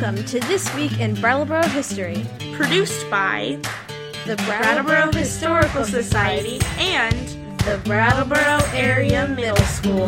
Welcome to This Week in Brattleboro History, produced by the Brattleboro Historical Society and the Brattleboro Area Middle School.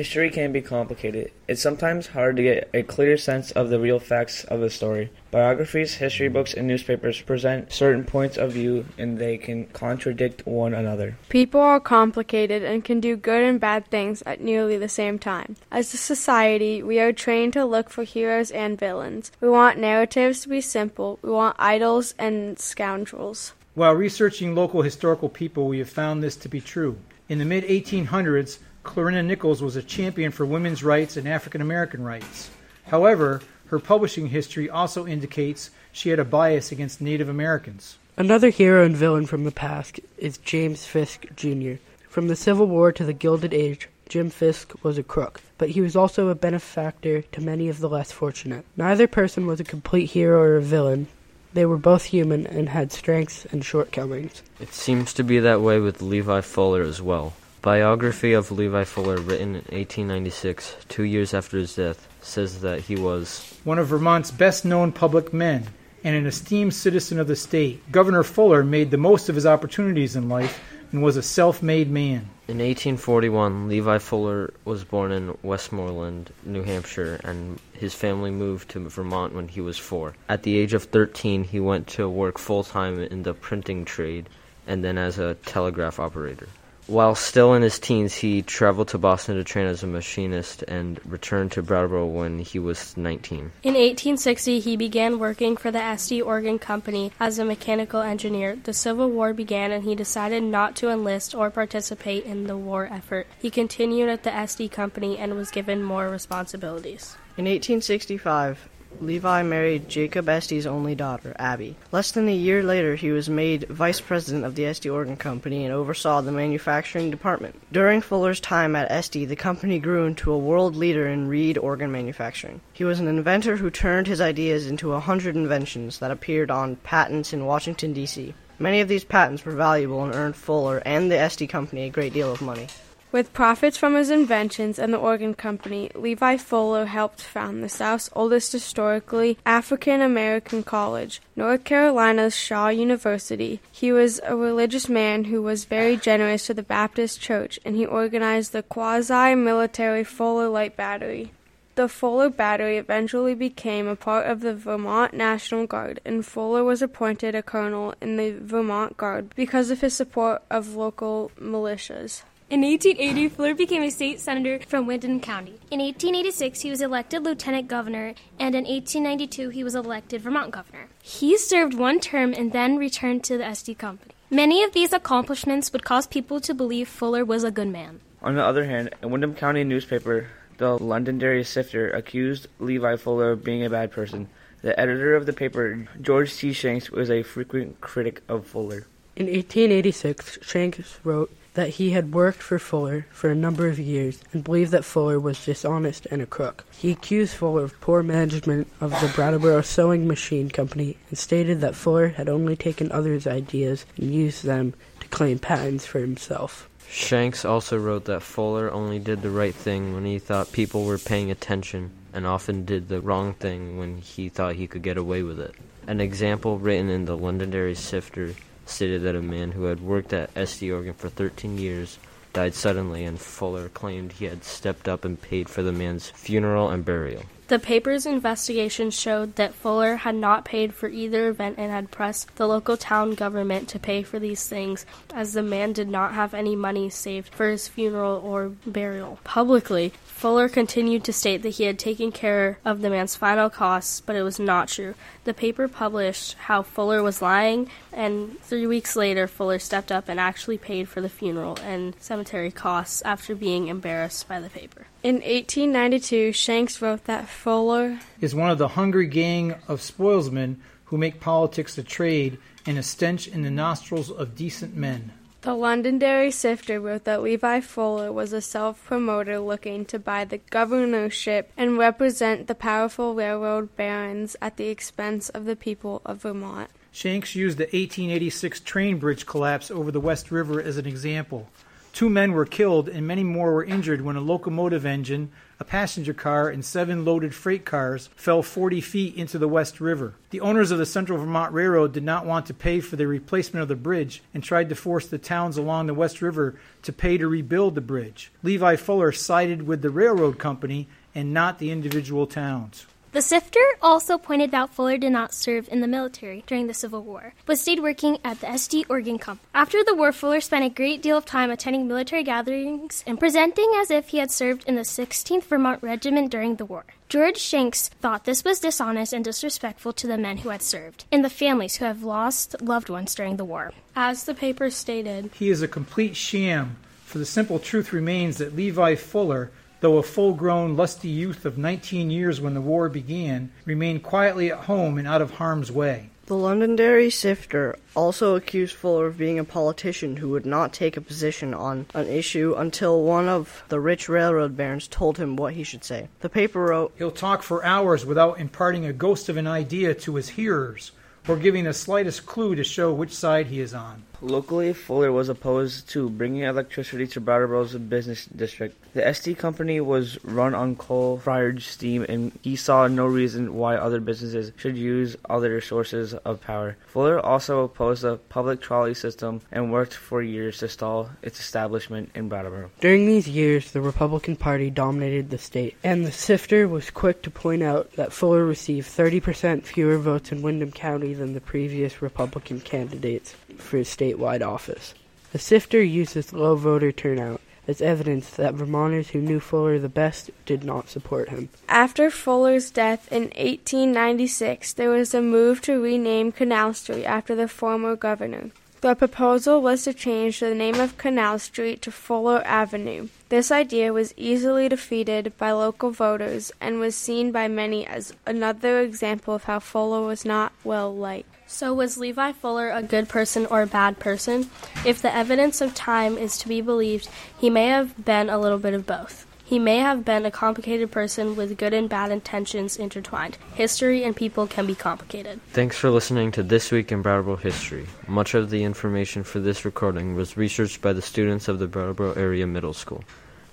History can be complicated. It's sometimes hard to get a clear sense of the real facts of a story. Biographies, history books, and newspapers present certain points of view and they can contradict one another. People are complicated and can do good and bad things at nearly the same time. As a society, we are trained to look for heroes and villains. We want narratives to be simple. We want idols and scoundrels. While researching local historical people, we have found this to be true. In the mid 1800s, Clarina Nichols was a champion for women's rights and African American rights. However, her publishing history also indicates she had a bias against Native Americans. Another hero and villain from the past is James Fisk, Jr. From the Civil War to the Gilded Age, Jim Fisk was a crook, but he was also a benefactor to many of the less fortunate. Neither person was a complete hero or a villain. They were both human and had strengths and shortcomings. It seems to be that way with Levi Fuller as well. Biography of Levi Fuller, written in 1896, two years after his death, says that he was one of Vermont's best known public men and an esteemed citizen of the state. Governor Fuller made the most of his opportunities in life and was a self made man. In 1841, Levi Fuller was born in Westmoreland, New Hampshire, and his family moved to Vermont when he was four. At the age of 13, he went to work full time in the printing trade and then as a telegraph operator. While still in his teens, he traveled to Boston to train as a machinist and returned to Brattleboro when he was 19. In 1860, he began working for the Estey Organ Company as a mechanical engineer. The Civil War began and he decided not to enlist or participate in the war effort. He continued at the Estey Company and was given more responsibilities. In 1865, Levi married Jacob Estey's only daughter, Abby. Less than a year later, he was made vice president of the Estey Organ Company and oversaw the manufacturing department. During Fuller's time at Estey, the company grew into a world leader in reed organ manufacturing. He was an inventor who turned his ideas into a hundred inventions that appeared on patents in Washington, D.C. Many of these patents were valuable and earned Fuller and the Estey Company a great deal of money. With profits from his inventions and the organ company, Levi Fuller helped found the South's oldest historically African American college, North Carolina's Shaw University. He was a religious man who was very generous to the Baptist Church, and he organized the quasi military Fuller Light Battery. The Fuller Battery eventually became a part of the Vermont National Guard, and Fuller was appointed a colonel in the Vermont Guard because of his support of local militias. In 1880, Fuller became a state senator from Windham County. In 1886, he was elected lieutenant governor, and in 1892, he was elected Vermont governor. He served one term and then returned to the Estey Company. Many of these accomplishments would cause people to believe Fuller was a good man. On the other hand, a Windham County newspaper, the Londonderry Sifter, accused Levi Fuller of being a bad person. The editor of the paper, George C. Shanks, was a frequent critic of Fuller. In 1886, Shanks wrote that he had worked for Fuller for a number of years and believed that Fuller was dishonest and a crook. He accused Fuller of poor management of the Brattleboro Sewing Machine Company and stated that Fuller had only taken others' ideas and used them to claim patents for himself. Shanks also wrote that Fuller only did the right thing when he thought people were paying attention and often did the wrong thing when he thought he could get away with it. An example written in the Londonderry Sifter stated that a man who had worked at Estey Organ for 13 years died suddenly, and Fuller claimed he had stepped up and paid for the man's funeral and burial. The paper's investigation showed that Fuller had not paid for either event and had pressed the local town government to pay for these things, as the man did not have any money saved for his funeral or burial. Publicly, Fuller continued to state that he had taken care of the man's final costs, but it was not true. The paper published how Fuller was lying, and three weeks later, Fuller stepped up and actually paid for the funeral and cemetery costs after being embarrassed by the paper. In 1892, Shanks wrote that Fuller is one of the hungry gang of spoilsmen who make politics a trade and a stench in the nostrils of decent men. The Londonderry Sifter wrote that Levi Fuller was a self promoter looking to buy the governorship and represent the powerful railroad barons at the expense of the people of Vermont. Shanks used the 1886 train bridge collapse over the West River as an example. Two men were killed and many more were injured when a locomotive engine, a passenger car, and seven loaded freight cars fell 40 feet into the West River. The owners of the Central Vermont Railroad did not want to pay for the replacement of the bridge and tried to force the towns along the West River to pay to rebuild the bridge. Levi Fuller sided with the railroad company and not the individual towns. The sifter also pointed out Fuller did not serve in the military during the Civil War, but stayed working at the Estey Organ Company. After the war, Fuller spent a great deal of time attending military gatherings and presenting as if he had served in the 16th Vermont Regiment during the war. George Shanks thought this was dishonest and disrespectful to the men who had served and the families who have lost loved ones during the war. As the paper stated, He is a complete sham, for the simple truth remains that Levi Fuller, though a full grown, lusty youth of 19 years when the war began, remained quietly at home and out of harm's way. The Londonderry sifter also accused Fuller of being a politician who would not take a position on an issue until one of the rich railroad barons told him what he should say. The paper wrote, He'll talk for hours without imparting a ghost of an idea to his hearers or giving the slightest clue to show which side he is on. Locally, Fuller was opposed to bringing electricity to Brattleboro's business district. The Estey company was run on coal-fired steam, and he saw no reason why other businesses should use other sources of power. Fuller also opposed the public trolley system and worked for years to stall its establishment in Brattleboro. During these years, the Republican Party dominated the state, and the sifter was quick to point out that Fuller received 30% fewer votes in Windham County than the previous Republican candidates for statewide office. The sifter used this low voter turnout as evidence that Vermonters who knew Fuller the best did not support him. After Fuller's death in 1896, there was a move to rename Canal Street after the former governor. The proposal was to change the name of Canal Street to Fuller Avenue. This idea was easily defeated by local voters and was seen by many as another example of how Fuller was not well liked. So, was Levi Fuller a good person or a bad person? If the evidence of time is to be believed, he may have been a little bit of both. He may have been a complicated person with good and bad intentions intertwined. History and people can be complicated. Thanks for listening to This Week in Brattleboro History. Much of the information for this recording was researched by the students of the Brattleboro Area Middle School.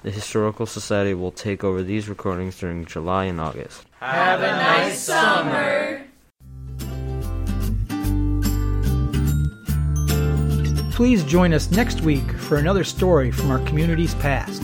The Historical Society will take over these recordings during July and August. Have a nice summer. Please join us next week for another story from our community's past.